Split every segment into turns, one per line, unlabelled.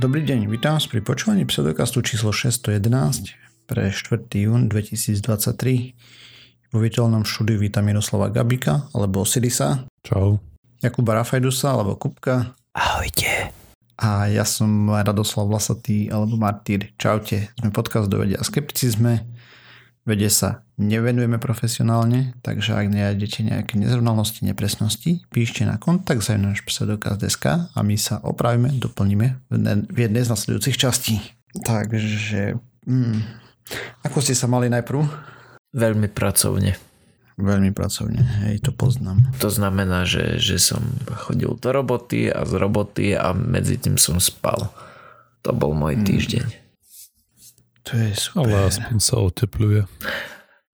Dobrý deň, vítam vás pri počúvaní pseudokastu číslo 611 pre 4. jún 2023. Vo virtuálnom štúdiu vítam Miroslava Gabika alebo Osirisa.
Čau.
Jakuba Rafajdusa alebo Kupka.
Ahojte.
A ja som Radoslav Vlasatý alebo Martýr. Čaute. Sme podcast do vedia a skepticizme. Vede sa nevenujeme profesionálne, takže ak nájdete nejaké nezrovnalosti, nepresnosti, píšte na kontakt za náš pseudokaz.sk a my sa opravíme, doplníme v jednej z nasledujúcich častí. Takže, hmm, ako ste sa mali najprv?
Veľmi pracovne.
Veľmi pracovne, hej, to poznám.
To znamená, že, že som chodil do roboty a z roboty a medzi tým som spal. To bol môj týždeň. Hmm.
To je super.
Ale aspoň sa otepluje.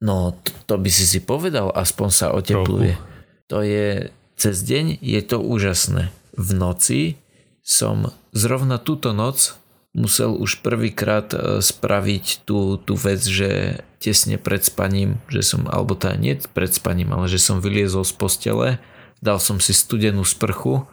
No, to, to by si si povedal, aspoň sa otepluje. Trochu. To je, cez deň je to úžasné. V noci som zrovna túto noc musel už prvýkrát e, spraviť tú, tú vec, že tesne pred spaním, že som, alebo teda nie pred spaním, ale že som vyliezol z postele, dal som si studenú sprchu,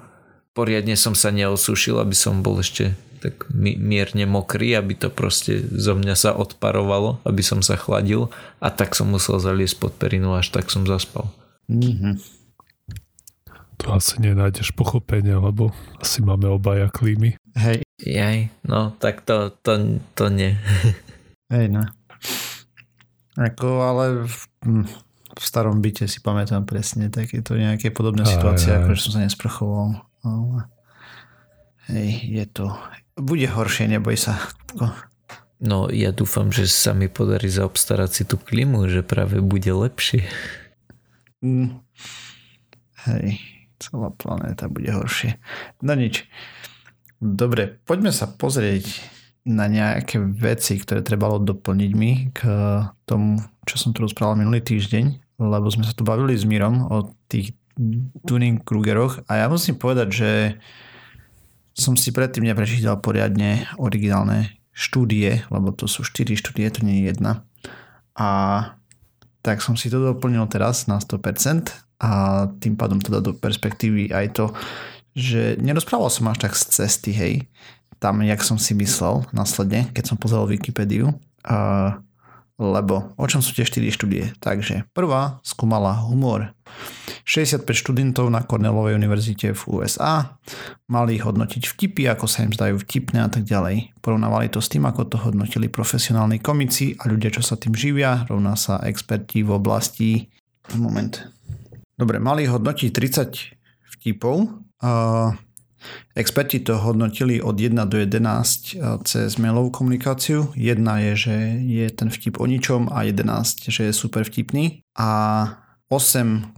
poriadne som sa neosušil, aby som bol ešte tak mierne mokrý, aby to proste zo mňa sa odparovalo, aby som sa chladil a tak som musel zaliesť pod perinu, až tak som zaspal. Mm-hmm.
To asi nenájdeš pochopenie, lebo asi máme obaja klímy.
Hej.
Jaj, no tak to, to, to nie.
Hej, no. Ako, ale v, hm, v starom byte si pamätám presne takéto nejaké podobné situácie, ako že som sa nesprchoval. Ale... Hej, je to, bude horšie, neboj sa.
No ja dúfam, že sa mi podarí zaobstarať si tú klimu, že práve bude lepšie.
Mm. Hej, celá planéta bude horšie. No nič. Dobre, poďme sa pozrieť na nejaké veci, ktoré trebalo doplniť mi k tomu, čo som tu rozprával minulý týždeň, lebo sme sa tu bavili s Mírom o tých tuning Krugeroch a ja musím povedať, že som si predtým neprečítal poriadne originálne štúdie, lebo to sú 4 štúdie, to nie je jedna. A tak som si to doplnil teraz na 100% a tým pádom to dá do perspektívy aj to, že nerozprával som až tak z cesty, hej, tam, jak som si myslel následne, keď som pozeral Wikipédiu. A lebo o čom sú tie 4 štúdie? Takže prvá skúmala humor. 65 študentov na Cornellovej univerzite v USA mali hodnotiť vtipy, ako sa im zdajú vtipné a tak ďalej. Porovnávali to s tým, ako to hodnotili profesionálni komici a ľudia, čo sa tým živia, rovná sa experti v oblasti... Moment. Dobre, mali hodnotiť 30 vtipov. Uh, Experti to hodnotili od 1 do 11 eh, cez mailovú komunikáciu. Jedna je, že je ten vtip o ničom a 11, že je super vtipný. A 8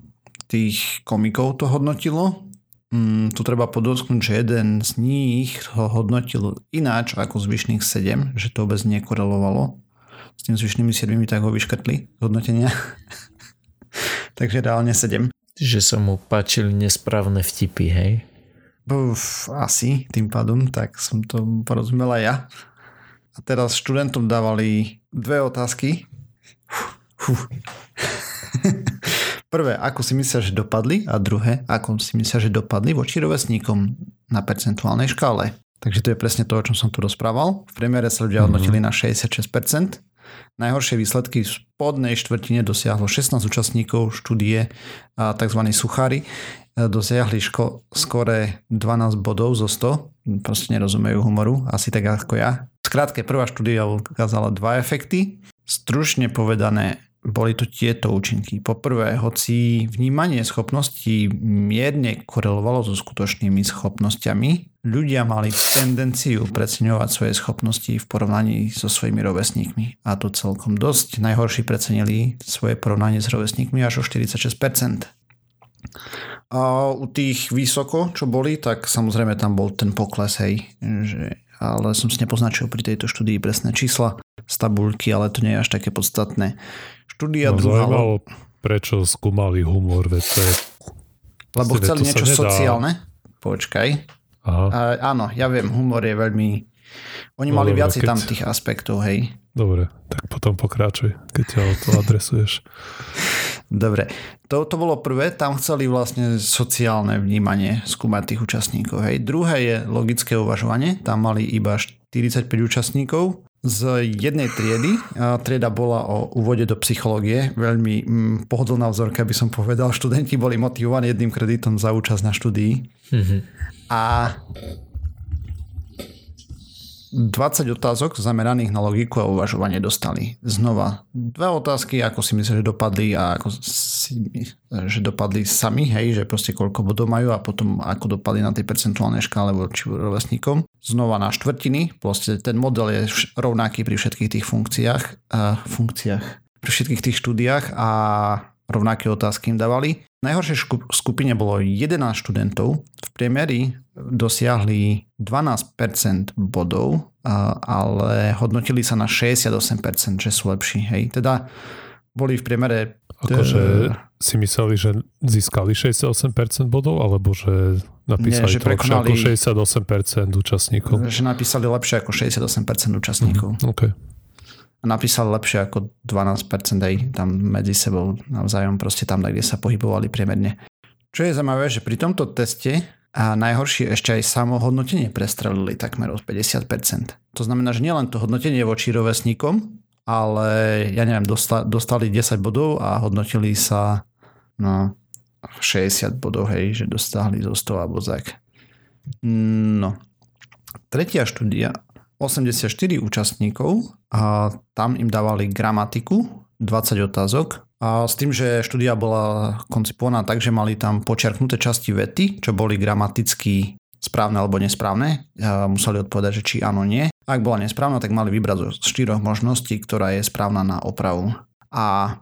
tých komikov to hodnotilo. Mm, tu treba podotknúť, že jeden z nich ho hodnotil ináč ako zvyšných 7, že to vôbec nekorelovalo. S tým zvyšnými 7 tak ho vyškrtli hodnotenia. Takže reálne 7.
Že sa mu páčili nesprávne vtipy, hej?
Uf, asi tým pádom, tak som to porozumel aj ja. A teraz študentom dávali dve otázky. Prvé, ako si myslíš, že dopadli? A druhé, ako si myslíš, že dopadli voči rovesníkom na percentuálnej škále? Takže to je presne to, o čom som tu rozprával. V priemere sa ľudia odnotili mm-hmm. na 66%. Najhoršie výsledky v spodnej štvrtine dosiahlo 16 účastníkov štúdie tzv. suchári dosiahli ško- skore 12 bodov zo 100. Proste nerozumejú humoru, asi tak ako ja. Skrátke, prvá štúdia ukázala dva efekty. Stručne povedané, boli to tieto účinky. Poprvé, hoci vnímanie schopností mierne korelovalo so skutočnými schopnosťami, ľudia mali tendenciu preceňovať svoje schopnosti v porovnaní so svojimi rovesníkmi. A to celkom dosť. Najhorší precenili svoje porovnanie s rovesníkmi až o 46%. A u tých vysoko, čo boli, tak samozrejme tam bol ten pokles, hej. Že, ale som si nepoznačil pri tejto štúdii presné čísla z tabulky, ale to nie je až také podstatné. Štúdia
no, druhá... Zaujímalo, prečo skúmali humor, veď to je...
Lebo chceli niečo sociálne. Počkaj. Aha. A, áno, ja viem, humor je veľmi Oni
No
mali
dobre,
viacej
keď-
tam tých aspektov, hej.
Dobre, tak potom pokračuj, keď ťa to adresuješ.
Dobre, to, to bolo prvé, tam chceli vlastne sociálne vnímanie skúmať tých účastníkov. Hej. Druhé je logické uvažovanie, tam mali iba 45 účastníkov z jednej triedy. Trieda bola o úvode do psychológie, veľmi mm, pohodlná vzorka, by som povedal. Študenti boli motivovaní jedným kreditom za účasť na štúdii.
Mhm.
A 20 otázok zameraných na logiku a uvažovanie dostali. Znova dve otázky, ako si myslíš, že dopadli a ako si my- že dopadli sami, hej, že proste koľko bodov majú a potom ako dopadli na tej percentuálnej škále voči rovesníkom. Znova na štvrtiny, proste ten model je rovnaký pri všetkých tých funkciách, a funkciách, pri všetkých tých štúdiách a rovnaké otázky im dávali. V najhoršej skupine bolo 11 študentov, v priemeri dosiahli 12% bodov, ale hodnotili sa na 68%, že sú lepší. Hej. Teda boli v priemere...
Akože si mysleli, že získali 68% bodov, alebo že napísali
Nie, že
to lepšie ako
prekonali-
68% účastníkov?
že napísali lepšie ako 68% účastníkov.
OK.
A napísali lepšie ako 12% aj tam medzi sebou navzájom, proste tam, kde sa pohybovali priemerne. Čo je zaujímavé, že pri tomto teste a najhoršie ešte aj samohodnotenie prestrelili takmer od 50%. To znamená, že nielen to hodnotenie voči rovesníkom, ale ja neviem, dosta, dostali 10 bodov a hodnotili sa no 60 bodov, hej, že dostali zo 100 alebo tak. No. Tretia štúdia, 84 účastníkov a tam im dávali gramatiku, 20 otázok a s tým, že štúdia bola koncipovaná tak, že mali tam počiarknuté časti vety, čo boli gramaticky správne alebo nesprávne. Museli odpovedať, že či áno, nie. Ak bola nesprávna, tak mali vybrať zo štyroch možností, ktorá je správna na opravu. A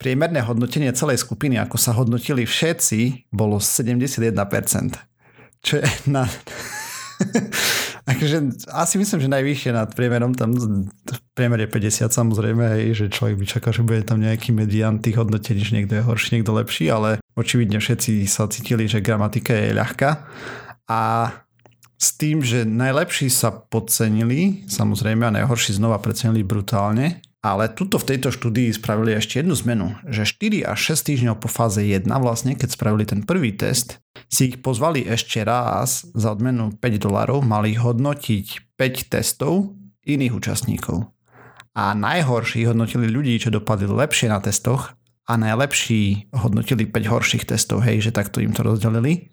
priemerné hodnotenie celej skupiny, ako sa hodnotili všetci, bolo 71%. Čo je na... akože, asi myslím, že najvyššie nad priemerom, tam v priemere 50 samozrejme, hej, že človek by čakal, že bude tam nejaký median tých hodnotení, že niekto je horší, niekto lepší, ale očividne všetci sa cítili, že gramatika je ľahká. A s tým, že najlepší sa podcenili, samozrejme, a najhorší znova precenili brutálne, ale tuto v tejto štúdii spravili ešte jednu zmenu, že 4 až 6 týždňov po fáze 1 vlastne, keď spravili ten prvý test, si ich pozvali ešte raz za odmenu 5 dolárov, mali hodnotiť 5 testov iných účastníkov. A najhorší hodnotili ľudí, čo dopadli lepšie na testoch a najlepší hodnotili 5 horších testov, hej, že takto im to rozdelili.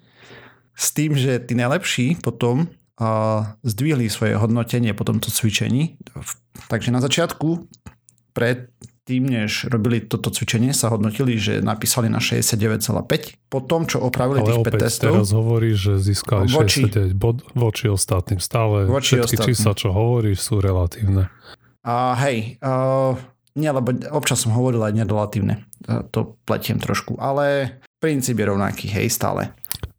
S tým, že tí najlepší potom uh, zdvihli svoje hodnotenie po tomto cvičení. Takže na začiatku pred tým, než robili toto cvičenie, sa hodnotili, že napísali na 69,5. Po tom, čo opravili
Ale
tých 5
opäť
testov,
teraz hovorí, že získali
Voči-
69 bod voči ostatným. Stále
Voči
všetky
ostatným.
čísla, čo hovoríš, sú relatívne.
a hej, uh, nie, lebo občas som hovoril aj nerelatívne. To pletiem trošku, ale princíp je rovnaký, hej, stále.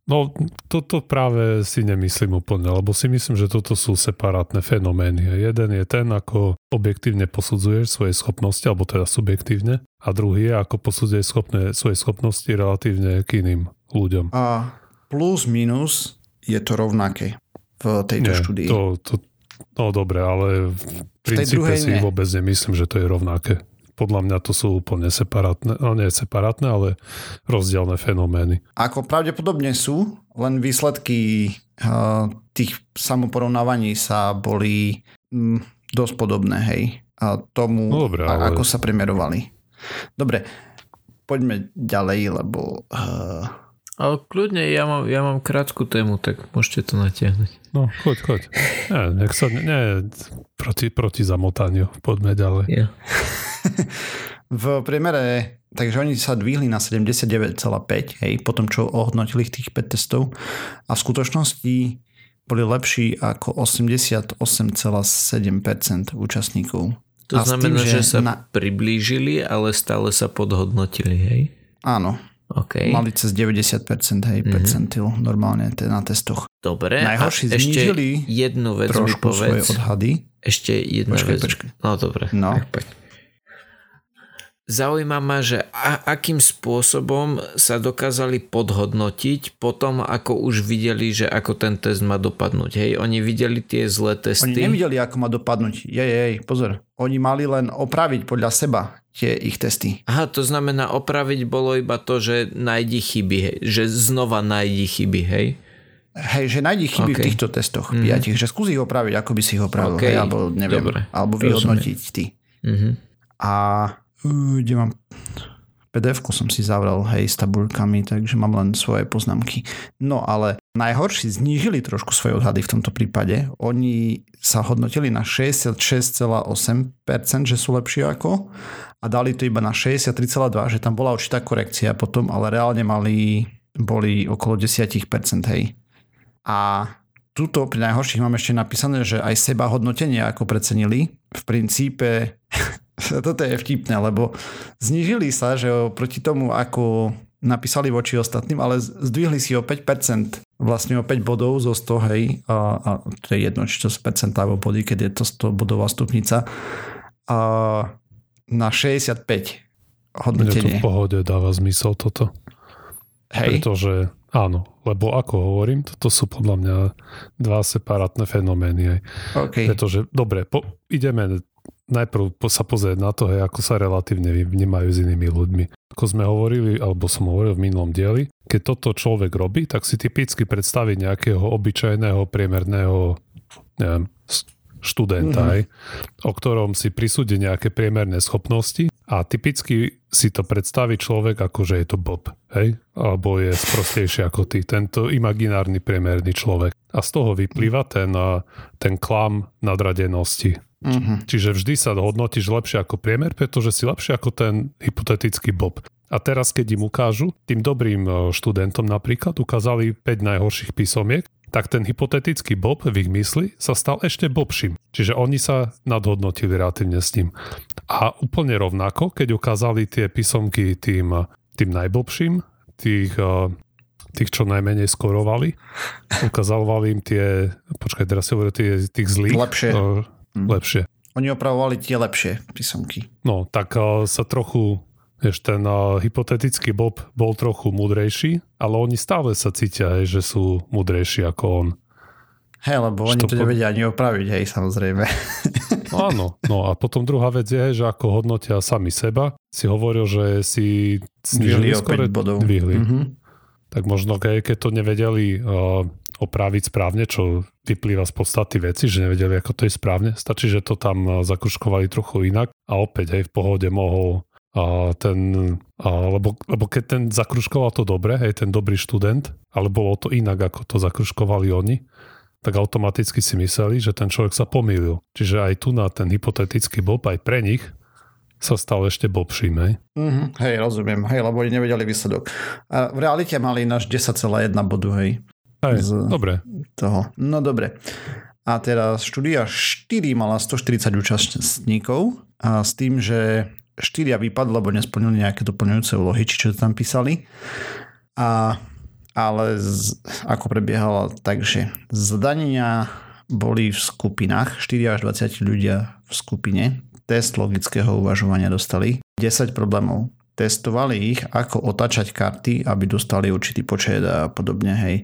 No, toto práve si nemyslím úplne, lebo si myslím, že toto sú separátne fenomény. Jeden je ten, ako objektívne posudzuješ svoje schopnosti, alebo teda subjektívne, a druhý je, ako posudzuješ schopné, svoje schopnosti relatívne k iným ľuďom.
A plus minus je to rovnaké v tejto
Nie,
štúdii.
to, to, no dobre, ale v princípe
druhej
si
nie.
vôbec nemyslím, že to je rovnaké. Podľa mňa to sú úplne separátne, no nie separátne, ale rozdielne fenomény.
Ako pravdepodobne sú, len výsledky uh, tých samoporovnávaní sa boli mm, dosť podobné, hej. A tomu,
No dobre,
a-
ale-
ako sa premerovali. Dobre, poďme ďalej, lebo uh,
Ale kľudne, ja mám, ja mám krátku tému, tak môžete to natiahnuť.
No, choď, choď. Nie, nech sa, nie, proti, proti zamotaniu. Poďme ďalej.
Ja.
v priemere, takže oni sa dvihli na 79,5, hej, potom čo ohodnotili tých 5 testov a v skutočnosti boli lepší ako 88,7% účastníkov.
To
A s tým,
znamená,
že
že sa
na-
priblížili, ale stále sa podhodnotili, hej?
Áno,
OK.
mali cez 90% hej,
Mhm.
percentil normálne na testoch.
Dobre.
Najhorší
a ešte jednu vec mi
Trošku svoje
povedz.
odhady.
Ešte jedna
Počkaj,
vec.
počkaj.
No dobre.
No.
Tak poď. Zaujíma ma, že a, akým spôsobom sa dokázali podhodnotiť potom, ako už videli, že ako ten test má dopadnúť. Hej, oni videli tie zlé testy.
Oni nevideli, ako má dopadnúť. Jej, jej, pozor. Oni mali len opraviť podľa seba tie ich testy.
Aha, to znamená opraviť bolo iba to, že nájdi chyby, hej. že znova nájdi chyby, hej?
Hej, že nájdi chyby okay. v týchto testoch mm-hmm. piatich, že skúsi ich opraviť, ako by si ich opravil, okay. hej, alebo neviem, Dobre. alebo vyhodnotiť ty. Mm-hmm. A kde mám pdf som si zavral, hej, s tabulkami, takže mám len svoje poznámky. No ale najhorší znížili trošku svoje odhady v tomto prípade. Oni sa hodnotili na 66,8%, že sú lepšie ako a dali to iba na 63,2%, že tam bola určitá korekcia potom, ale reálne mali, boli okolo 10%, hej. A tuto pri najhorších mám ešte napísané, že aj seba hodnotenie ako precenili. V princípe toto je vtipné, lebo znižili sa, že proti tomu, ako napísali voči ostatným, ale zdvihli si o 5%, vlastne o 5 bodov zo 100, hej, a, a to je jedno, či to z percenta alebo body, keď je to 100 bodová stupnica, a na 65 hodnotenie.
Mne to v pohode dáva zmysel toto. Hej. Pretože Áno, lebo ako hovorím, toto sú podľa mňa dva separátne fenomény.
Okay.
Pretože, dobre, po, ideme najprv sa pozrieť na to, hej, ako sa relatívne vnímajú s inými ľuďmi. Ako sme hovorili, alebo som hovoril v minulom dieli, keď toto človek robí, tak si typicky predstaví nejakého obyčajného, priemerného neviem, študenta, mm-hmm. hej, o ktorom si prisúdi nejaké priemerné schopnosti a typicky si to predstaví človek ako, že je to Bob, hej? Alebo je sprostejší ako ty, tento imaginárny priemerný človek. A z toho vyplýva ten, ten klam nadradenosti. Mm-hmm. Čiže vždy sa hodnotíš lepšie ako priemer, pretože si lepšie ako ten hypotetický Bob. A teraz, keď im ukážu, tým dobrým e, študentom napríklad, ukázali 5 najhorších písomiek, tak ten hypotetický Bob v ich mysli sa stal ešte Bobším. Čiže oni sa nadhodnotili relatívne s ním. A úplne rovnako, keď ukázali tie písomky tým, tým najblbším, tých, eh, tých, čo najmenej skorovali, ukazovali im tie, počkaj, teraz si hovorím, tie, tých zlých.
Lepšie.
Uh, lepšie.
Oni opravovali tie lepšie písomky.
No, tak uh, sa trochu Vieš, ten uh, hypotetický Bob bol trochu mudrejší, ale oni stále sa cítia, hej, že sú mudrejší ako on.
Hej, lebo oni to, nevedia ani opraviť, hej, samozrejme.
Áno, no a potom druhá vec je, že ako hodnotia sami seba, si hovoril, že si
snížili 5 bodov.
Dvihli. Mm-hmm. Tak možno, keď to nevedeli uh, opraviť správne, čo vyplýva z podstaty veci, že nevedeli, ako to je správne, stačí, že to tam zakruškovali trochu inak a opäť, hej, v pohode mohol a ten, a, lebo, lebo keď ten zakruškoval to dobre, hej, ten dobrý študent, ale bolo to inak, ako to zakruškovali oni, tak automaticky si mysleli, že ten človek sa pomýlil. Čiže aj tu na ten hypotetický bob aj pre nich sa stal ešte bobším, hej?
Mm-hmm, hej, rozumiem, hej, lebo oni nevedeli výsledok. A v realite mali náš 10,1 bodu, hej.
Hej, z dobre.
Toho. No dobre. A teraz štúdia 4 mala 140 účastníkov a s tým, že štyria vypadli, lebo nesplnili nejaké doplňujúce úlohy, či čo tam písali. A, ale z, ako prebiehala, takže zadania boli v skupinách, 4 až 20 ľudia v skupine. Test logického uvažovania dostali. 10 problémov. Testovali ich, ako otačať karty, aby dostali určitý počet a podobne. Hej.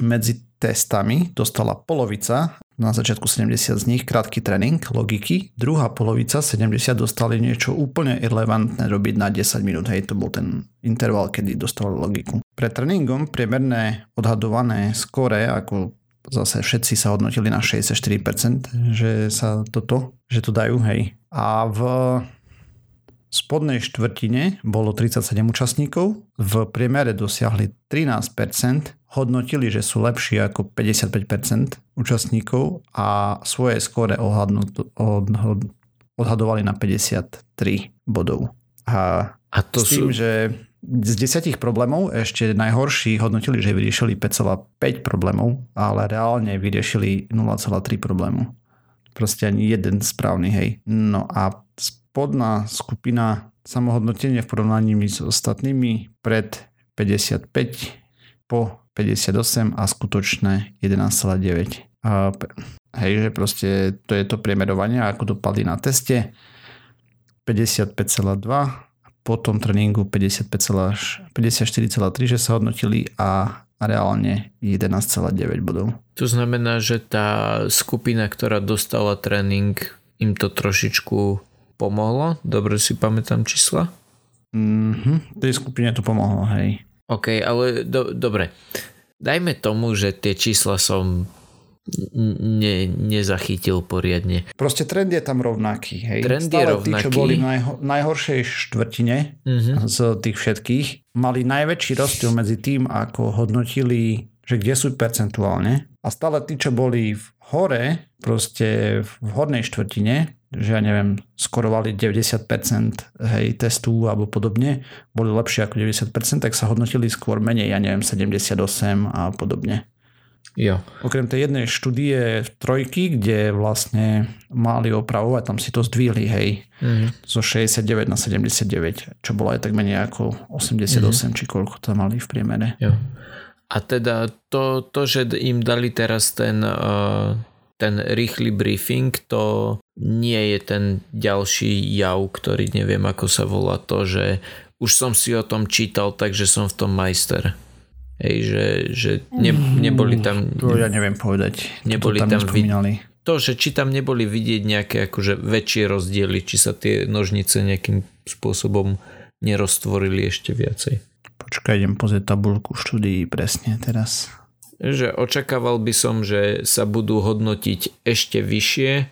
Medzi testami dostala polovica na začiatku 70 z nich krátky tréning logiky, druhá polovica 70 dostali niečo úplne irrelevantné robiť na 10 minút, hej, to bol ten interval, kedy dostali logiku. Pre tréningom priemerné odhadované skore, ako zase všetci sa hodnotili na 64%, že sa toto, že to dajú, hej. A v spodnej štvrtine bolo 37 účastníkov, v priemere dosiahli 13%, hodnotili, že sú lepší ako 55% účastníkov a svoje skóre odhadovali na 53 bodov. A, a to s tým, sú... že z desiatich problémov ešte najhorší hodnotili, že vyriešili 5,5 problémov, ale reálne vyriešili 0,3 problému. Proste ani jeden správny, hej. No a spodná skupina samohodnotenie v porovnaní s ostatnými pred 55 po 58 a skutočné 11,9. Hej, že proste to je to priemerovanie, ako dopadli na teste. 55,2 po tom tréningu 54,3, že sa hodnotili a reálne 11,9 bodov.
To znamená, že tá skupina, ktorá dostala tréning, im to trošičku pomohlo? Dobre si pamätám čísla?
Mhm, tej skupine to pomohlo, hej.
OK, ale do, dobre. Dajme tomu, že tie čísla som ne, nezachytil poriadne.
Proste trend je tam rovnaký. Hej.
Trend Stále je rovnaký.
tí, čo boli v najho, najhoršej štvrtine uh-huh. z tých všetkých, mali najväčší rozdiel medzi tým, ako hodnotili, že kde sú percentuálne. A stále tí, čo boli v hore, proste v hornej štvrtine, že ja neviem, skorovali 90% hej, testu alebo podobne, boli lepšie ako 90%, tak sa hodnotili skôr menej, ja neviem, 78 a podobne.
Jo.
Okrem tej jednej štúdie trojky, kde vlastne mali opravovať, tam si to zdvihli, hej, mm-hmm. zo 69 na 79, čo bolo aj tak menej ako 88, mm-hmm. či koľko tam mali v priemere.
Jo. A teda to, to, že im dali teraz ten, uh, ten rýchly briefing, to nie je ten ďalší jav, ktorý neviem ako sa volá to, že už som si o tom čítal, takže som v tom majster. Hej, že, že ne, neboli tam...
To ja neviem povedať.
Neboli to tam, tam vid- to, že či tam neboli vidieť nejaké akože väčšie rozdiely, či sa tie nožnice nejakým spôsobom neroztvorili ešte viacej.
Počkaj, idem pozrieť tabulku štúdií presne teraz.
Že očakával by som, že sa budú hodnotiť ešte vyššie,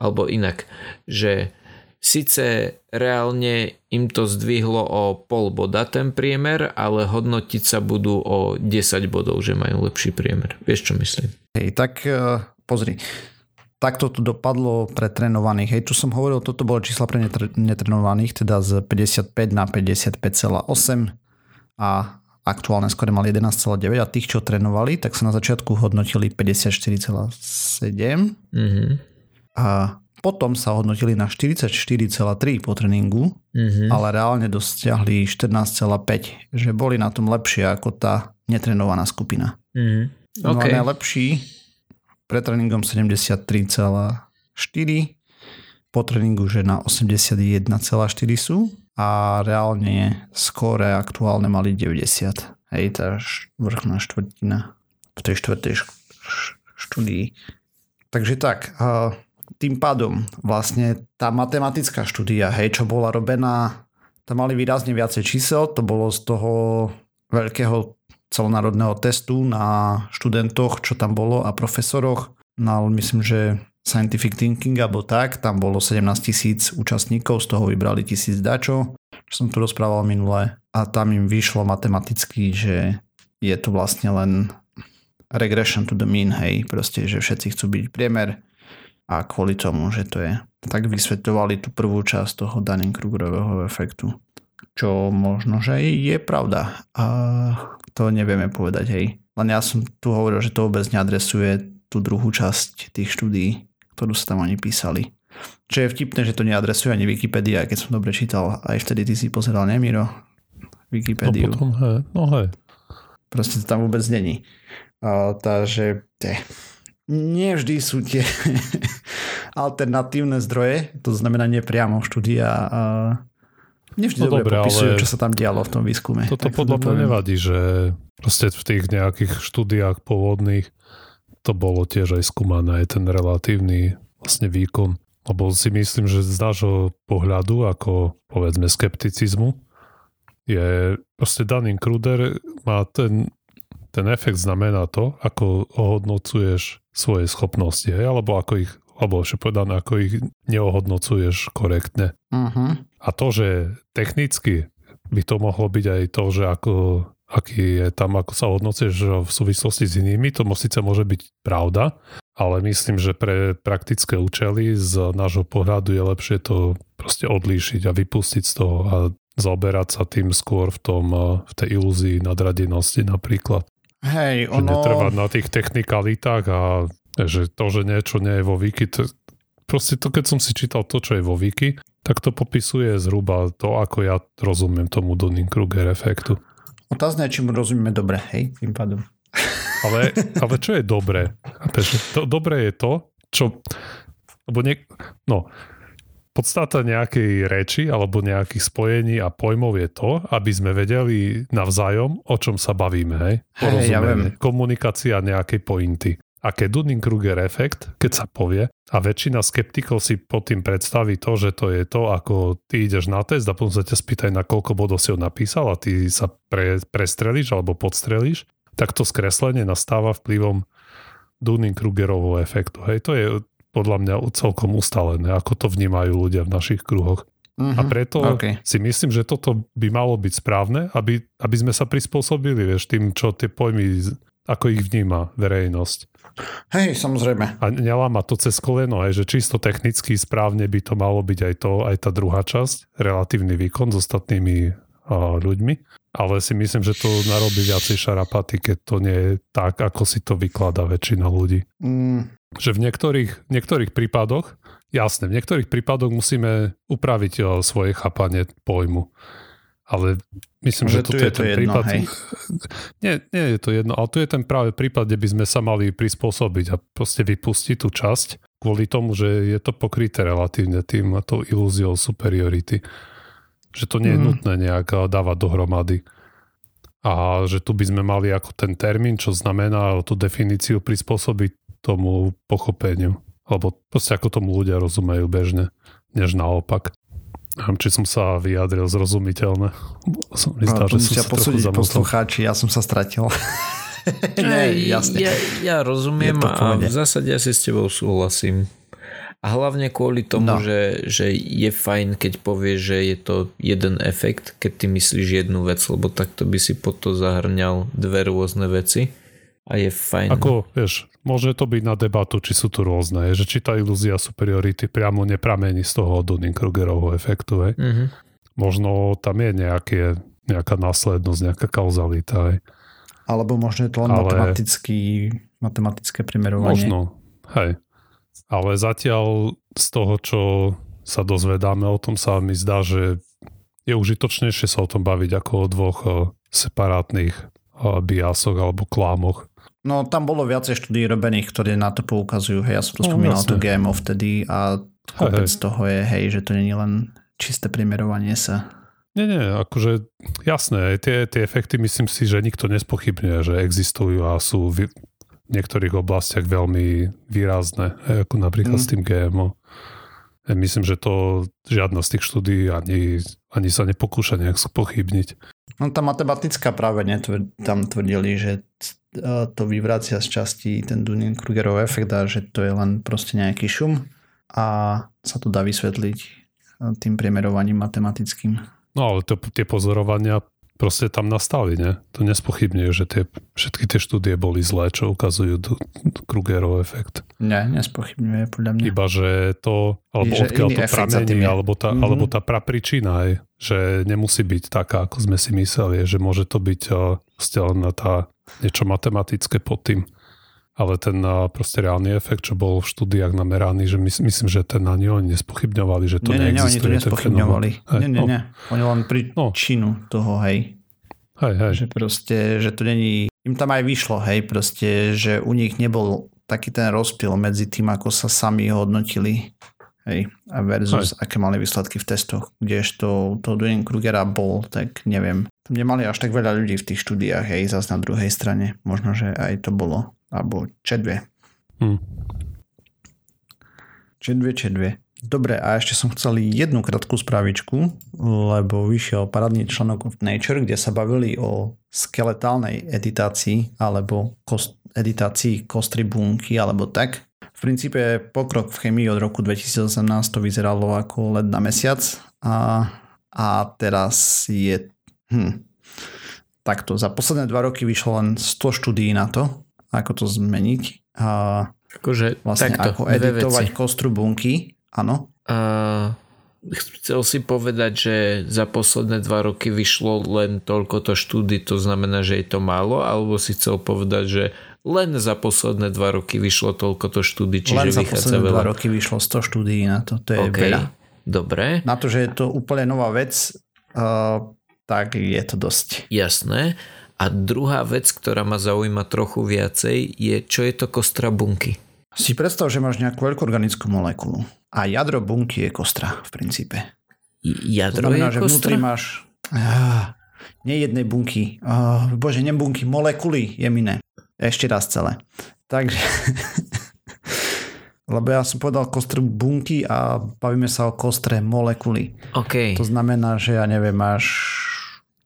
alebo inak, že Sice reálne im to zdvihlo o pol boda ten priemer, ale hodnotiť sa budú o 10 bodov, že majú lepší priemer. Vieš, čo myslím?
Hej, tak uh, pozri. Takto to dopadlo pre trénovaných. Hej, tu som hovoril, toto bolo čísla pre netrenovaných, teda z 55 na 55,8 a aktuálne skore mali 11,9 a tých, čo trénovali, tak sa na začiatku hodnotili 54,7 mm-hmm. A potom sa hodnotili na 44,3 po tréningu, mm-hmm. ale reálne dosiahli 14,5, že boli na tom lepšie ako tá netrenovaná skupina.
Mm-hmm. Okay.
No a najlepší pre tréningom 73,4, po tréningu že na 81,4 sú a reálne skóre aktuálne mali 90. Hej, tá vrchná štvrtina v tej štvrtej štúdii. Takže tak, tým pádom vlastne tá matematická štúdia, hej, čo bola robená, tam mali výrazne viacej čísel, to bolo z toho veľkého celonárodného testu na študentoch, čo tam bolo a profesoroch. No myslím, že Scientific Thinking alebo tak, tam bolo 17 tisíc účastníkov, z toho vybrali tisíc dačo, čo som tu rozprával minule a tam im vyšlo matematicky, že je to vlastne len regression to the mean, hej, proste, že všetci chcú byť priemer a kvôli tomu, že to je. Tak vysvetovali tú prvú časť toho Dunning-Krugerového efektu. Čo možno, že je pravda. A to nevieme povedať, hej. Len ja som tu hovoril, že to vôbec neadresuje tú druhú časť tých štúdií, ktorú sa tam oni písali. Čo je vtipné, že to neadresuje ani Wikipedia, keď som dobre čítal. Aj vtedy ty si pozeral, Nemiro? Wikipédiu.
No potom, he, no he.
Proste to tam vôbec není. A, takže, te, nie vždy sú tie alternatívne zdroje, to znamená nepriamo štúdia a nevždy no dobre, dobre popisujú, čo sa tam dialo v tom výskume.
Toto podľa mňa nevadí, že proste v tých nejakých štúdiách pôvodných to bolo tiež aj skúmané, aj ten relatívny vlastne výkon. Lebo si myslím, že z nášho pohľadu, ako povedzme skepticizmu, je proste daný Kruder má ten ten efekt znamená to, ako ohodnocuješ svoje schopnosti, hej? alebo ako ich alebo ešte povedané, ako ich neohodnocuješ korektne.
Uh-huh.
A to, že technicky by to mohlo byť aj to, že ako, aký je tam, ako sa hodnocuješ v súvislosti s inými, to síce môže byť pravda, ale myslím, že pre praktické účely z nášho pohľadu je lepšie to proste odlíšiť a vypustiť z toho a zaoberať sa tým skôr v, tom, v tej ilúzii nadradenosti napríklad.
Hej,
ono... Že netrvať na tých technikalitách a že to, že niečo nie je vo wiki, to, proste to, keď som si čítal to, čo je vo wiki, tak to popisuje zhruba to, ako ja rozumiem tomu Dunning-Kruger efektu.
Otázne je, či mu rozumieme dobre, hej, tým pádom.
Ale, ale čo je dobré? To, dobré je to, čo... Lebo nie, no, podstata nejakej reči alebo nejakých spojení a pojmov je to, aby sme vedeli navzájom, o čom sa bavíme. Hej?
Hej, ja viem.
Komunikácia nejakej pointy. A keď Dunning-Kruger efekt, keď sa povie, a väčšina skeptikov si pod tým predstaví to, že to je to, ako ty ideš na test a potom sa ťa spýtaj, na koľko bodov si ho napísal a ty sa pre, prestrelíš alebo podstrelíš, tak to skreslenie nastáva vplyvom Dunning-Krugerovho efektu. Hej, to je podľa mňa celkom ustalené, ako to vnímajú ľudia v našich kruhoch. Uh-huh. A preto okay. si myslím, že toto by malo byť správne, aby, aby sme sa prispôsobili vieš, tým, čo tie pojmy, ako ich vníma verejnosť.
Hej, samozrejme.
A neláma to cez koleno, aj, že čisto technicky správne by to malo byť aj to, aj tá druhá časť, relatívny výkon s ostatnými ľuďmi. Ale si myslím, že to narobí viacej šarapaty, keď to nie je tak, ako si to vykladá väčšina ľudí. Mm, že v niektorých, niektorých prípadoch, jasne, v niektorých prípadoch musíme upraviť o, svoje chápanie pojmu. Ale myslím, že, že toto je, je ten jedno, prípad. Hej. Nie, nie je to jedno, ale tu je ten práve prípad, kde by sme sa mali prispôsobiť a proste vypustiť tú časť kvôli tomu, že je to pokryté relatívne tým a tou ilúziou superiority. Že to nie je mm. nutné nejak dávať dohromady. A že tu by sme mali ako ten termín, čo znamená tú definíciu prispôsobiť tomu pochopeniu. Alebo proste ako tomu ľudia rozumejú bežne, než naopak. Neviem, či som sa vyjadril zrozumiteľne.
Som mi zdá, že som sa posúdiť poslucháči, ja som sa stratil.
ne, jasne. Ja, ja rozumiem a v zásade ja si s tebou súhlasím. A hlavne kvôli tomu, no. že, že je fajn, keď povieš, že je to jeden efekt, keď ty myslíš jednu vec, lebo takto by si pod to zahrňal dve rôzne veci a je fajn.
Ako, vieš, Môže to byť na debatu, či sú tu rôzne, že či tá ilúzia superiority priamo nepramení z toho Dunning-Krugerovho efektu. Hej. Mm-hmm. Možno tam je nejaké, nejaká následnosť, nejaká kauzalita. Hej.
Alebo možno je to len Ale... matematický, matematické primerovanie.
Možno, hej. Ale zatiaľ z toho, čo sa dozvedáme o tom, sa mi zdá, že je užitočnejšie sa o tom baviť ako o dvoch eh, separátnych eh, biasoch alebo klámoch.
No tam bolo viacej štúdí robených, ktoré na to poukazujú. Hej, ja som to no, spomínal to GMO vtedy a kopec hej, hej. toho je, hej, že to nie je len čisté primerovanie sa.
Nie, nie, akože jasné, tie, tie efekty myslím si, že nikto nespochybňuje, že existujú a sú niektorých oblastiach veľmi výrazné, ako napríklad mm. s tým GMO. Myslím, že to žiadna z tých štúdí ani, ani sa nepokúša nejak spochybniť.
No tá matematická práve netvr- tam tvrdili, že to vyvracia z časti ten Dunning-Krugerov efekt a že to je len proste nejaký šum a sa to dá vysvetliť tým priemerovaním matematickým.
No ale to, tie pozorovania proste tam nastali, ne? To nespochybňuje, že tie, všetky tie štúdie boli zlé, čo ukazujú Krugerov efekt.
Nie, nespochybňuje podľa mňa.
Iba, že to, alebo že odkiaľ to pramení, alebo tá, mm-hmm. alebo tá prapričina, aj, že nemusí byť taká, ako sme si mysleli, že môže to byť uh, len tá niečo matematické pod tým. Ale ten proste reálny efekt, čo bol v štúdiách nameraný, že my, myslím, že ten na oni nespochybňovali, že to nie, neexistuje.
Nie, oni to nespochybňovali. Nie, nie, nie. Oni len príčinu no. toho, hej.
Hej, hej.
Že proste, že to není... Im tam aj vyšlo, hej, proste, že u nich nebol taký ten rozpil medzi tým, ako sa sami hodnotili hej, a versus hej. aké mali výsledky v testoch, kdežto to Dunning Krugera bol, tak neviem, nemali až tak veľa ľudí v tých štúdiách, hej, zase na druhej strane. Možno, že aj to bolo. Alebo čedve. Hmm. Čedve, čedve. Dobre, a ešte som chcel jednu krátku spravičku, lebo vyšiel parádny článok v Nature, kde sa bavili o skeletálnej editácii alebo kost, editácii kostry bunky alebo tak. V princípe pokrok v chemii od roku 2018 to vyzeralo ako led na mesiac a, a teraz je Hm. Takto, za posledné dva roky vyšlo len 100 štúdií na to, ako to zmeniť. A
akože,
vlastne takto, ako editovať kostru bunky. Áno.
A chcel si povedať, že za posledné dva roky vyšlo len toľkoto štúdí, to znamená, že je to málo, alebo si chcel povedať, že len za posledné dva roky vyšlo toľkoto štúdí, čiže len za posledné veľa.
dva roky vyšlo 100 štúdí na to, to je okay. veľa.
Dobre.
Na to, že je to úplne nová vec, uh, tak je to dosť.
Jasné. A druhá vec, ktorá ma zaujíma trochu viacej, je, čo je to kostra bunky.
Si predstav, že máš nejakú veľkú organickú molekulu a jadro bunky je kostra v princípe.
Jadro to znamená,
je že vnútri máš ah, nie jednej bunky, ah, bože, nie bunky, molekuly jemine. Ešte raz celé. Takže lebo ja som povedal kostru bunky a bavíme sa o kostre molekuly.
Okay.
To znamená, že ja neviem, máš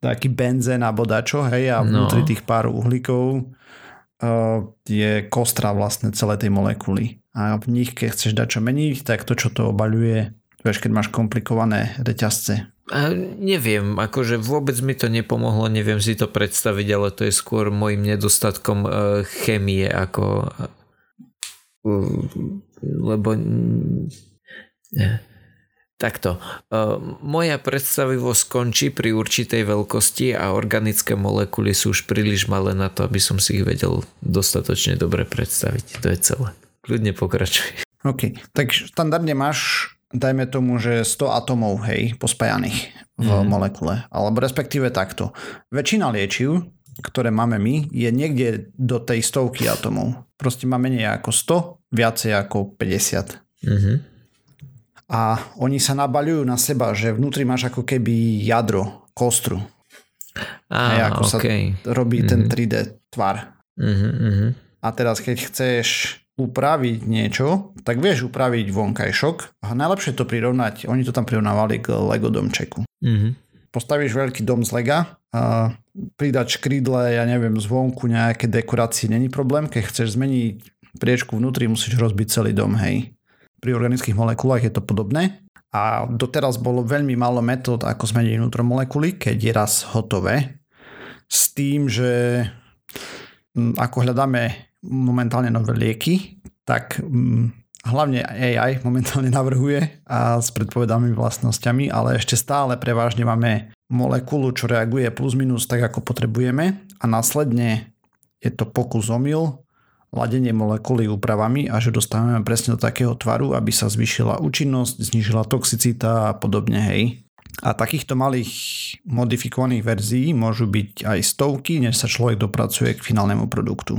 taký benzén alebo dačo, hej, a vnútri no. tých pár uhlíkov uh, je kostra vlastne celé tej molekuly. A v nich, keď chceš dačo meniť, tak to, čo to obaľuje, vieš, keď máš komplikované reťazce.
A neviem, akože vôbec mi to nepomohlo, neviem si to predstaviť, ale to je skôr môjim nedostatkom uh, chemie ako uh, lebo Takto. Moja predstavivosť končí pri určitej veľkosti a organické molekuly sú už príliš malé na to, aby som si ich vedel dostatočne dobre predstaviť. To je celé. Kľudne pokračuj.
OK. Tak štandardne máš, dajme tomu, že 100 atomov, hej, pospájaných v mm. molekule. Alebo respektíve takto. Väčšina liečiv, ktoré máme my, je niekde do tej stovky atomov. Proste má menej ako 100, viacej ako 50. Mm-hmm. A oni sa nabaľujú na seba, že vnútri máš ako keby jadro, kostru.
Á,
ako okay. sa robí mm-hmm. ten 3D tvar. Mm-hmm. A teraz keď chceš upraviť niečo, tak vieš upraviť vonkajšok a najlepšie to prirovnať, oni to tam prirovnávali k Lego domčeku. Mm-hmm. Postavíš veľký dom z Lega a pridať škrídle, ja neviem, zvonku nejaké dekorácie není problém. Keď chceš zmeniť priečku vnútri, musíš rozbiť celý dom, hej. Pri organických molekulách je to podobné. A doteraz bolo veľmi málo metód, ako zmeniť vnútro molekuly, keď je raz hotové. S tým, že ako hľadáme momentálne nové lieky, tak hlavne AI momentálne navrhuje a s predpovedanými vlastnosťami, ale ešte stále prevažne máme molekulu, čo reaguje plus minus tak, ako potrebujeme a následne je to pokus omyl, ladenie molekuly úpravami a že dostávame presne do takého tvaru, aby sa zvýšila účinnosť, znižila toxicita a podobne, hej. A takýchto malých modifikovaných verzií môžu byť aj stovky, než sa človek dopracuje k finálnemu produktu.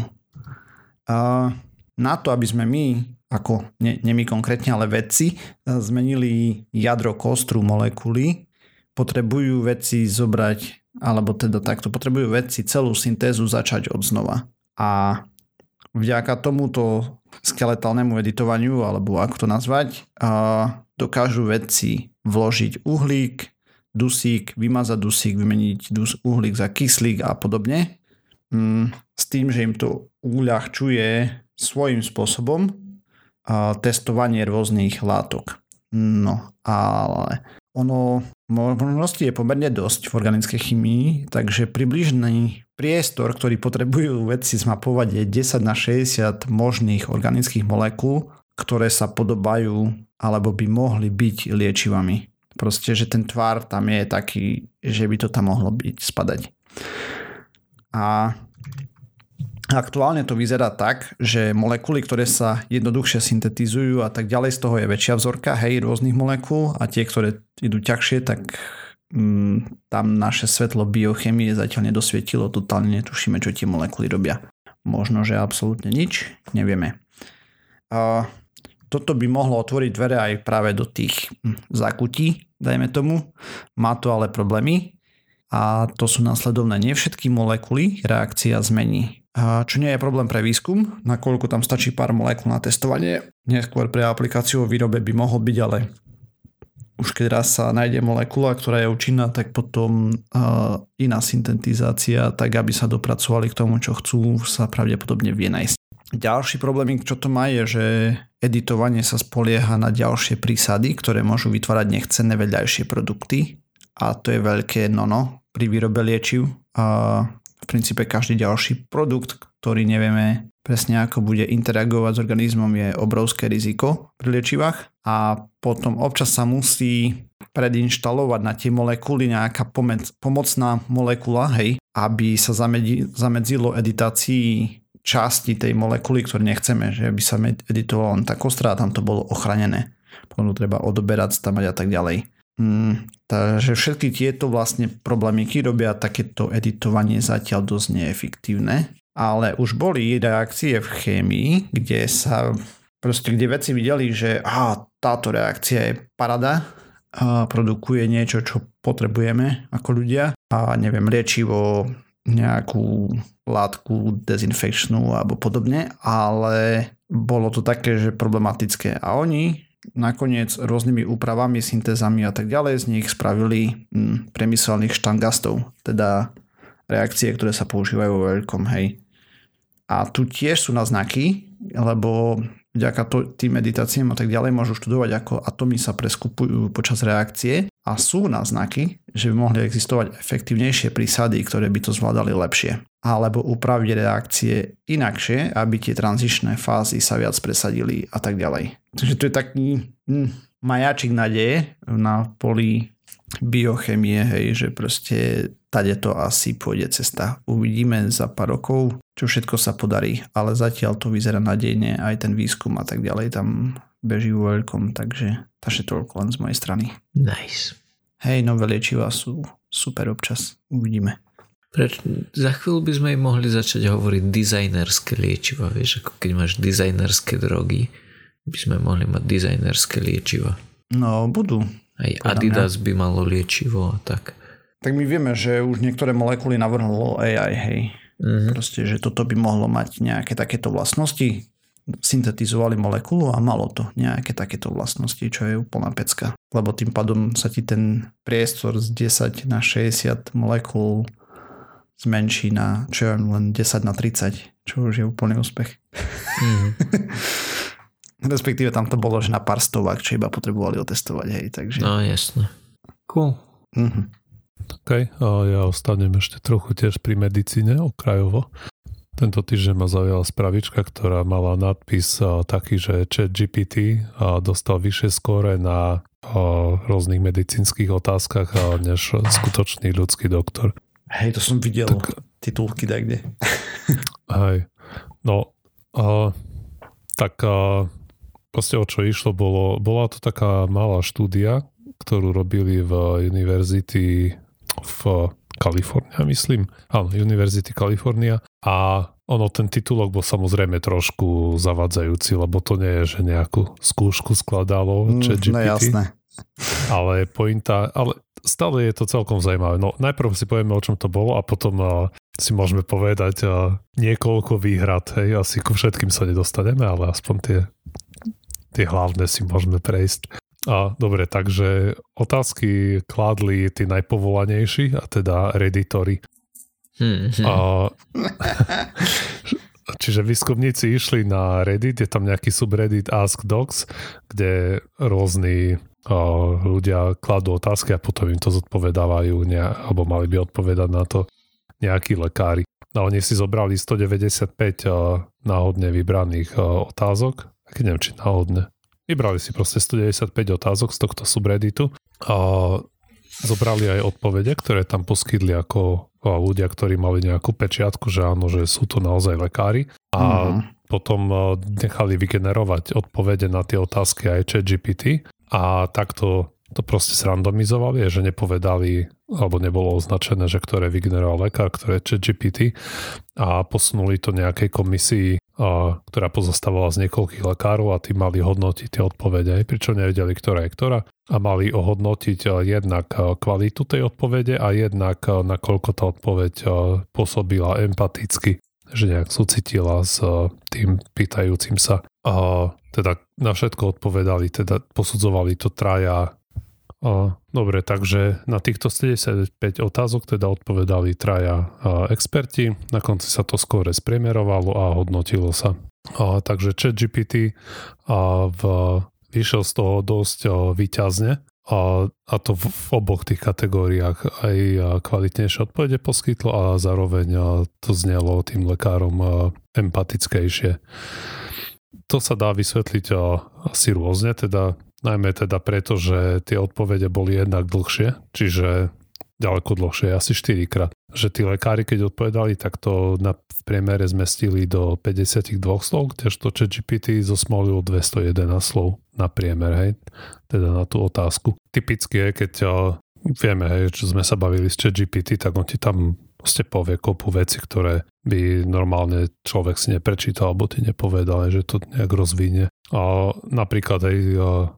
A na to, aby sme my, ako nie, nie my konkrétne, ale vedci, zmenili jadro kostru molekuly, potrebujú veci zobrať, alebo teda takto, potrebujú veci celú syntézu začať od znova. A vďaka tomuto skeletálnemu editovaniu, alebo ako to nazvať, dokážu vedci vložiť uhlík, dusík, vymazať dusík, vymeniť dus, uhlík za kyslík a podobne. Mm, s tým, že im to uľahčuje svojím spôsobom testovanie rôznych látok. No, ale ono možností je pomerne dosť v organickej chemii, takže približný priestor, ktorý potrebujú vedci zmapovať je 10 na 60 možných organických molekúl, ktoré sa podobajú alebo by mohli byť liečivami. Proste, že ten tvar tam je taký, že by to tam mohlo byť, spadať. A Aktuálne to vyzerá tak, že molekuly, ktoré sa jednoduchšie syntetizujú a tak ďalej, z toho je väčšia vzorka, hej, rôznych molekúl a tie, ktoré idú ťažšie, tak tam naše svetlo biochemie zatiaľ nedosvietilo, totálne netušíme, čo tie molekuly robia. Možno, že absolútne nič, nevieme. A toto by mohlo otvoriť dvere aj práve do tých hm, zakutí, dajme tomu. Má to ale problémy a to sú následovné. Nie všetky molekuly reakcia zmení čo nie je problém pre výskum, nakoľko tam stačí pár molekúl na testovanie. Neskôr pre aplikáciu o výrobe by mohol byť, ale už keď raz sa nájde molekula, ktorá je účinná, tak potom uh, iná syntetizácia, tak aby sa dopracovali k tomu, čo chcú, sa pravdepodobne vie nájsť. Ďalší problém, čo to má, je, že editovanie sa spolieha na ďalšie prísady, ktoré môžu vytvárať nechcené vedľajšie produkty a to je veľké nono pri výrobe liečiv. Uh, v princípe každý ďalší produkt, ktorý nevieme presne ako bude interagovať s organizmom je obrovské riziko pri liečivách a potom občas sa musí predinštalovať na tie molekuly nejaká pomocná molekula, hej, aby sa zamedzi, zamedzilo editácii časti tej molekuly, ktoré nechceme, že by sa editovala len tá kostra a tam to bolo ochranené. Potom to treba odoberať, stavať a tak ďalej. Mm, takže všetky tieto vlastne problémiky robia takéto editovanie zatiaľ dosť neefektívne. ale už boli reakcie v chémii, kde sa proste, kde veci videli, že aha, táto reakcia je parada, a produkuje niečo, čo potrebujeme ako ľudia a neviem, liečivo, nejakú látku dezinfekčnú alebo podobne, ale bolo to také, že problematické. A oni nakoniec rôznymi úpravami, syntézami a tak ďalej z nich spravili hm, priemyselných štangastov, teda reakcie, ktoré sa používajú vo veľkom, hej. A tu tiež sú naznaky, lebo vďaka to, tým meditáciám a tak ďalej môžu študovať, ako atomy sa preskupujú počas reakcie a sú náznaky, že by mohli existovať efektívnejšie prísady, ktoré by to zvládali lepšie. Alebo upraviť reakcie inakšie, aby tie tranzičné fázy sa viac presadili a tak ďalej. Takže to je taký hm, majačik nadeje na poli biochemie, hej, že proste tade to asi pôjde cesta. Uvidíme za pár rokov, čo všetko sa podarí, ale zatiaľ to vyzerá nadejne, aj ten výskum a tak ďalej tam beží vo veľkom, takže takže toľko len z mojej strany.
Nice.
Hej, nové liečivá sú super občas, uvidíme.
Preč, za chvíľu by sme im mohli začať hovoriť dizajnerské liečiva, vieš, ako keď máš dizajnerské drogy, by sme mohli mať dizajnerské liečiva.
No, budú.
Aj Adidas by malo liečivo a tak
tak my vieme, že už niektoré molekuly navrhlo AI, hej. Mm-hmm. Proste, že toto by mohlo mať nejaké takéto vlastnosti. Syntetizovali molekulu a malo to nejaké takéto vlastnosti, čo je úplná pecka. Lebo tým pádom sa ti ten priestor z 10 na 60 molekúl zmenší na čo je len 10 na 30, čo už je úplný úspech. Mm-hmm. Respektíve tam to bolo, že na pár stovák, čo iba potrebovali otestovať, hej, takže...
No, jasne. Cool. Mm-hmm.
OK, a ja ostanem ešte trochu tiež pri medicíne okrajovo. Tento týždeň ma zaujala spravička, ktorá mala nadpis a, taký, že chat GPT a dostal vyššie skóre na a, rôznych medicínskych otázkach a, než skutočný ľudský doktor.
Hej, to som videl tak, titulky tak kde.
Hej, no a, tak a, proste o čo išlo, bolo, bola to taká malá štúdia, ktorú robili v univerzity v Kalifornia, myslím. Áno, Univerzity Kalifornia. A ono, ten titulok bol samozrejme trošku zavadzajúci, lebo to nie je, že nejakú skúšku skladalo mm, GPT. No jasné. Ale pointa, ale stále je to celkom zaujímavé. No najprv si povieme, o čom to bolo a potom uh, si môžeme povedať uh, niekoľko výhrad. Hej, asi ku všetkým sa nedostaneme, ale aspoň tie, tie hlavné si môžeme prejsť. A, dobre, takže otázky kládli tí najpovolanejší, a teda reditory. Hmm, hmm. A, čiže výskumníci išli na Reddit, je tam nejaký subreddit Ask Docs, kde rôzni ľudia kladú otázky a potom im to zodpovedávajú, ne, alebo mali by odpovedať na to nejakí lekári. A oni si zobrali 195 a, náhodne vybraných a, otázok, keď neviem, či náhodne, Vybrali si proste 195 otázok z tohto subredditu a zobrali aj odpovede, ktoré tam poskytli ako ľudia, ktorí mali nejakú pečiatku, že áno, že sú to naozaj lekári a mm. potom nechali vygenerovať odpovede na tie otázky aj chat GPT a takto to proste zrandomizovali, že nepovedali, alebo nebolo označené, že ktoré vygeneroval lekár, ktoré chat GPT a posunuli to nejakej komisii ktorá pozostávala z niekoľkých lekárov a tí mali hodnotiť tie odpovede, pričom nevedeli, ktorá je ktorá. A mali ohodnotiť jednak kvalitu tej odpovede a jednak nakoľko tá odpoveď pôsobila empaticky, že nejak súcitila s tým pýtajúcim sa. A teda na všetko odpovedali, teda posudzovali to traja Dobre, takže na týchto 75 otázok teda odpovedali traja experti, na konci sa to skôr spriemerovalo a hodnotilo sa. A, takže ChatGPT a v, vyšiel z toho dosť výťazne a, a to v, v oboch tých kategóriách aj kvalitnejšie odpovede poskytlo a zároveň to znelo tým lekárom empatickejšie. To sa dá vysvetliť asi rôzne, teda Najmä teda preto, že tie odpovede boli jednak dlhšie, čiže ďaleko dlhšie, asi 4 krát. Že tí lekári, keď odpovedali, tak to na, v priemere zmestili do 52 slov, kdežto ChatGPT zosmolil 211 slov na priemer, hej, teda na tú otázku. Typicky je, keď vieme, hej, čo sme sa bavili s ChatGPT, tak on ti tam proste povie kopu veci, ktoré by normálne človek si neprečítal alebo ti nepovedal, že to nejak rozvinie. A napríklad aj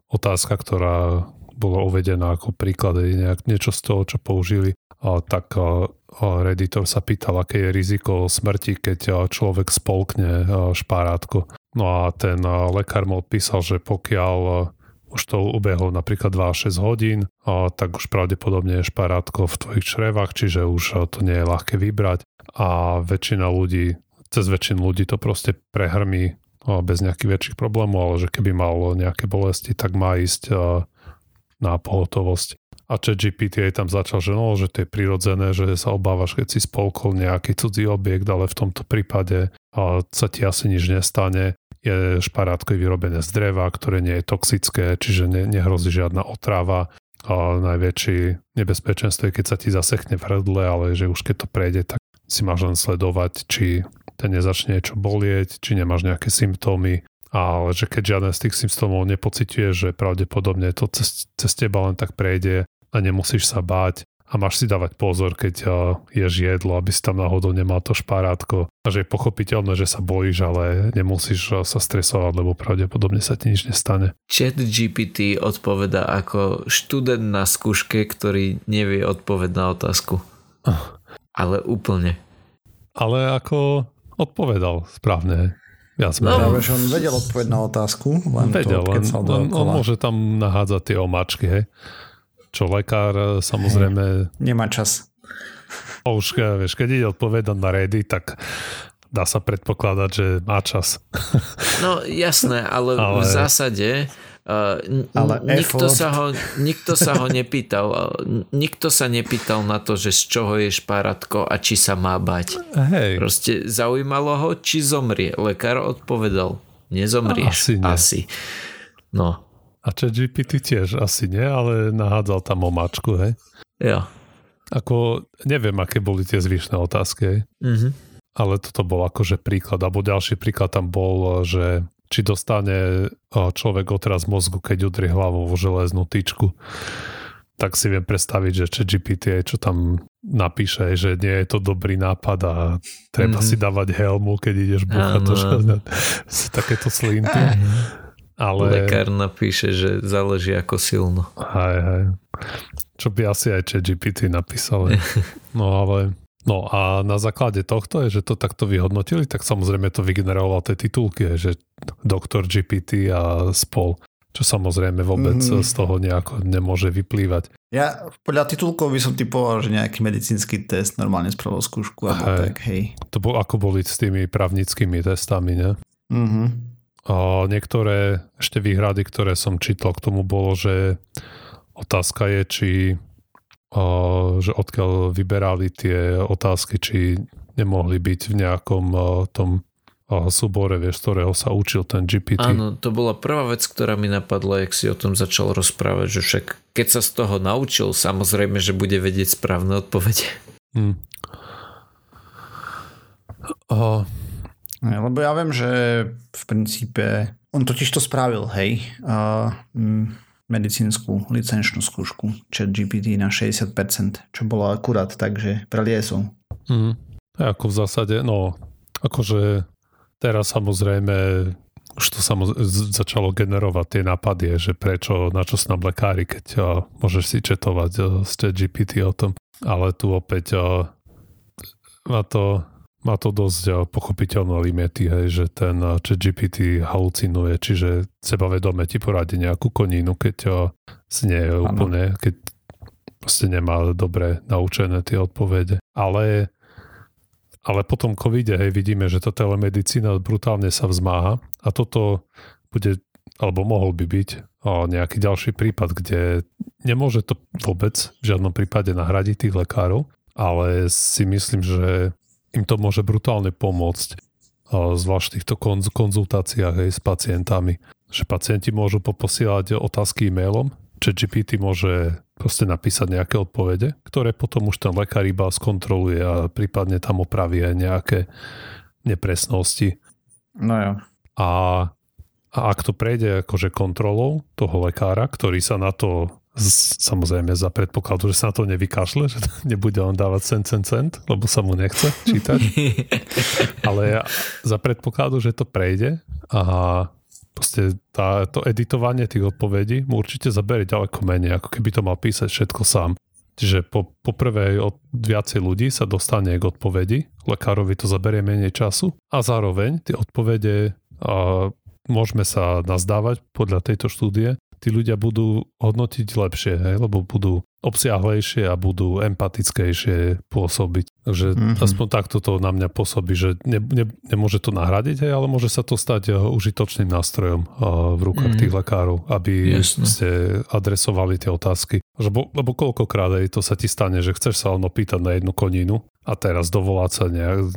otázka, ktorá bola uvedená ako príklad, nejak niečo z toho, čo použili, tak a, Redditor sa pýtal, aké je riziko smrti, keď človek spolkne šparátko. No a ten lekár mu odpísal, že pokiaľ už to ubehlo napríklad 2-6 hodín, tak už pravdepodobne je šparátko v tvojich črevách, čiže už to nie je ľahké vybrať a väčšina ľudí, cez väčšinu ľudí to proste prehrmí bez nejakých väčších problémov, ale že keby mal nejaké bolesti, tak má ísť na pohotovosť. A chat GPT aj tam začal, že no, že to je prirodzené, že sa obávaš, keď si spolkol nejaký cudzí objekt, ale v tomto prípade sa ti asi nič nestane je šparátko vyrobené z dreva, ktoré nie je toxické, čiže ne, nehrozí žiadna otrava. A najväčší nebezpečenstvo je, keď sa ti zasechne v hrdle, ale že už keď to prejde, tak si máš len sledovať, či ten nezačne niečo bolieť, či nemáš nejaké symptómy, ale že keď žiaden z tých symptómov nepociťuje, že pravdepodobne to cez, cez teba len tak prejde a nemusíš sa báť, a máš si dávať pozor, keď ješ jedlo, aby si tam náhodou nemal to šparátko. A že je pochopiteľné, že sa bojíš, ale nemusíš sa stresovať, lebo pravdepodobne sa ti nič nestane.
Chat GPT odpoveda ako študent na skúške, ktorý nevie odpovedať na otázku. Ale úplne.
Ale ako odpovedal správne. Ja som
no, že on vedel odpovedať na otázku, len vedel, to, len,
len on môže tam nahádzať tie omáčky, hej čo lekár e, samozrejme...
Nemá čas.
Už, e, vieš, keď ide odpovedať na redy, tak dá sa predpokladať, že má čas.
No jasné, ale, ale... v zásade uh, ale nikto, sa ho, nikto sa ho nepýtal. Nikto sa nepýtal na to, že z čoho je šparatko a či sa má bať. Hej. Proste zaujímalo ho, či zomrie. Lekár odpovedal, nezomrieš. Asi. Nie. Asi. No,
a čo GPT tiež asi nie, ale nahádzal tam omáčku, hej?
Ja.
Ako, neviem, aké boli tie zvyšné otázky, hej? Mm-hmm. Ale toto bol akože príklad, alebo ďalší príklad tam bol, že či dostane človek odraz mozgu, keď udrie hlavou vo železnú tyčku. Tak si viem predstaviť, že či GPT čo tam napíše, že nie je to dobrý nápad a treba mm-hmm. si dávať helmu, keď ideš búchať do. Takéto slinty.
Ale... Lekár napíše, že záleží ako silno.
Hej, hej. Čo by asi aj GPT napísal. No ale... No a na základe tohto je, že to takto vyhodnotili, tak samozrejme to vygeneroval tie titulky, že doktor GPT a spol čo samozrejme vôbec mm. z toho nejako nemôže vyplývať.
Ja podľa titulkov by som typoval, že nejaký medicínsky test normálne spravil skúšku alebo hej. tak, hej.
To bol, ako boli s tými právnickými testami, ne? Mhm. A niektoré ešte výhrady, ktoré som čítal k tomu bolo, že otázka je, či že odkiaľ vyberali tie otázky, či nemohli byť v nejakom a, tom a, súbore, vieš, z ktorého sa učil ten GPT.
Áno, to bola prvá vec, ktorá mi napadla, jak si o tom začal rozprávať, že však keď sa z toho naučil, samozrejme, že bude vedieť správne odpovede. Hmm.
A, lebo ja viem, že v princípe on totiž to spravil, hej, uh, medicínsku licenčnú skúšku chat GPT na 60%, čo bolo akurát tak, že preliesol.
Mm. Ako v zásade, no, akože teraz samozrejme už to samoz- začalo generovať tie nápady, že prečo, na čo sú nám lekári, keď uh, môžeš si četovať s chat GPT o tom. Ale tu opäť uh, má to má to dosť eh, pochopiteľné limity, hej, že ten eh, chat GPT halucinuje, čiže sebavedome ti poradí nejakú konínu, keď uh, si nie je úplne, keď proste nemá dobre naučené tie odpovede. Ale, ale potom covide, hej, vidíme, že tá telemedicína brutálne sa vzmáha a toto bude, alebo mohol by byť o, nejaký ďalší prípad, kde nemôže to vôbec v žiadnom prípade nahradiť tých lekárov, ale si myslím, že im to môže brutálne pomôcť, zvlášť v týchto konzultáciách aj s pacientami. Že pacienti môžu poposielať otázky e-mailom, GPT môže proste napísať nejaké odpovede, ktoré potom už ten lekár iba skontroluje a prípadne tam opraví aj nejaké nepresnosti.
No jo.
A, a ak to prejde akože kontrolou toho lekára, ktorý sa na to Samozrejme za predpokladu, že sa na to nevykašle, že nebude on dávať cent, cent, cent, lebo sa mu nechce čítať. Ale za predpokladu, že to prejde a proste tá, to editovanie tých odpovedí mu určite zabere ďaleko menej, ako keby to mal písať všetko sám. Čiže po, po prvé od viacej ľudí sa dostane k odpovedi, lekárovi to zaberie menej času a zároveň tie odpovede a môžeme sa nazdávať podľa tejto štúdie, tí ľudia budú hodnotiť lepšie, hej, lebo budú obsiahlejšie a budú empatickejšie pôsobiť. Takže mm-hmm. aspoň takto to na mňa pôsobí, že ne, ne, nemôže to nahradiť, hej, ale môže sa to stať uh, užitočným nástrojom uh, v rukách mm. tých lekárov, aby Jasne. ste adresovali tie otázky. Lebo, lebo koľkokrát aj to sa ti stane, že chceš sa len opýtať na jednu koninu a teraz dovolať sa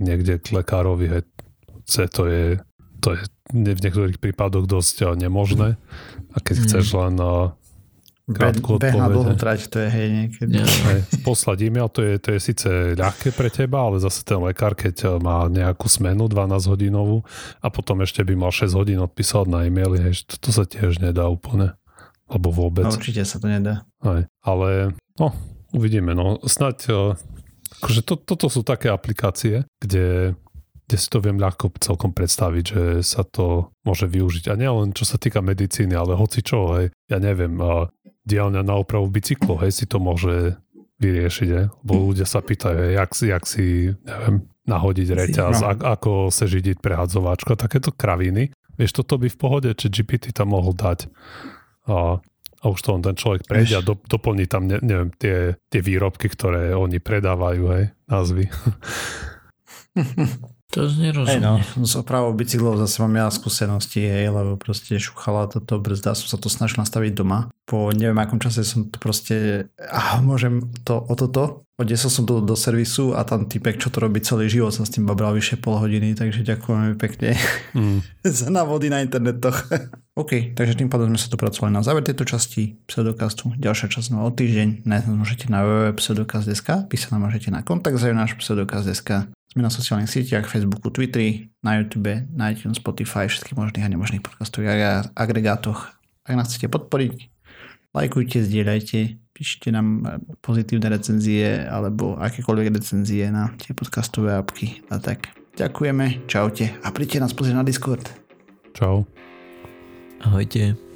niekde k lekárovi, hej, to je, to je v niektorých prípadoch dosť nemožné. A keď mm. chceš len krátku
Be, odpoveď. dlhú trať, to je hej niekedy.
Hej, poslať e-mail, to je, to je síce ľahké pre teba, ale zase ten lekár, keď má nejakú smenu 12 hodinovú a potom ešte by mal 6 hodín odpísať na e-maily, hej, to, to sa tiež nedá úplne. Alebo vôbec.
No, určite sa to nedá.
Hej, ale no, uvidíme. No, snať, akože to, toto sú také aplikácie, kde kde si to viem ľahko celkom predstaviť, že sa to môže využiť. A nielen čo sa týka medicíny, ale hoci čo, hej. Ja neviem, dielňa na opravu bicyklo, hej, si to môže vyriešiť, hej. Bo ľudia sa pýtajú, hej, jak, jak si, neviem, nahodiť reťaz, a, ako sa židiť prehadzováčko, takéto kraviny. Vieš, toto by v pohode, či GPT tam mohol dať. A, a už to on ten človek prejde a do, doplní tam, ne, neviem, tie, tie výrobky, ktoré oni predávajú, hej, názvy.
To nerozumiem. Hey
no, s opravou bicyklov zase mám ja skúsenosti, hej, lebo proste šuchala toto brzda, som sa to snažil nastaviť doma. Po neviem akom čase som to proste, ah, môžem to o toto, odnesol som to do servisu a tam typek, čo to robí celý život, sa s tým babral vyše pol hodiny, takže ďakujem pekne mm. za návody na internetoch. OK, takže tým pádom sme sa dopracovali na záver tejto časti pseudokastu. Ďalšia časť no o týždeň. Nájsť môžete na www.pseudokast.sk, písať nám môžete na kontakt za náš pseudokast.sk. Sme na sociálnych sieťach, Facebooku, Twitteri, na YouTube, na iTunes, Spotify, všetkých možných a nemožných podcastových agregátoch. Ak nás chcete podporiť, lajkujte, zdieľajte, píšte nám pozitívne recenzie alebo akékoľvek recenzie na tie podcastové apky a tak. Ďakujeme, čaute a príďte nás pozrieť na Discord.
Čau.
Ahojte.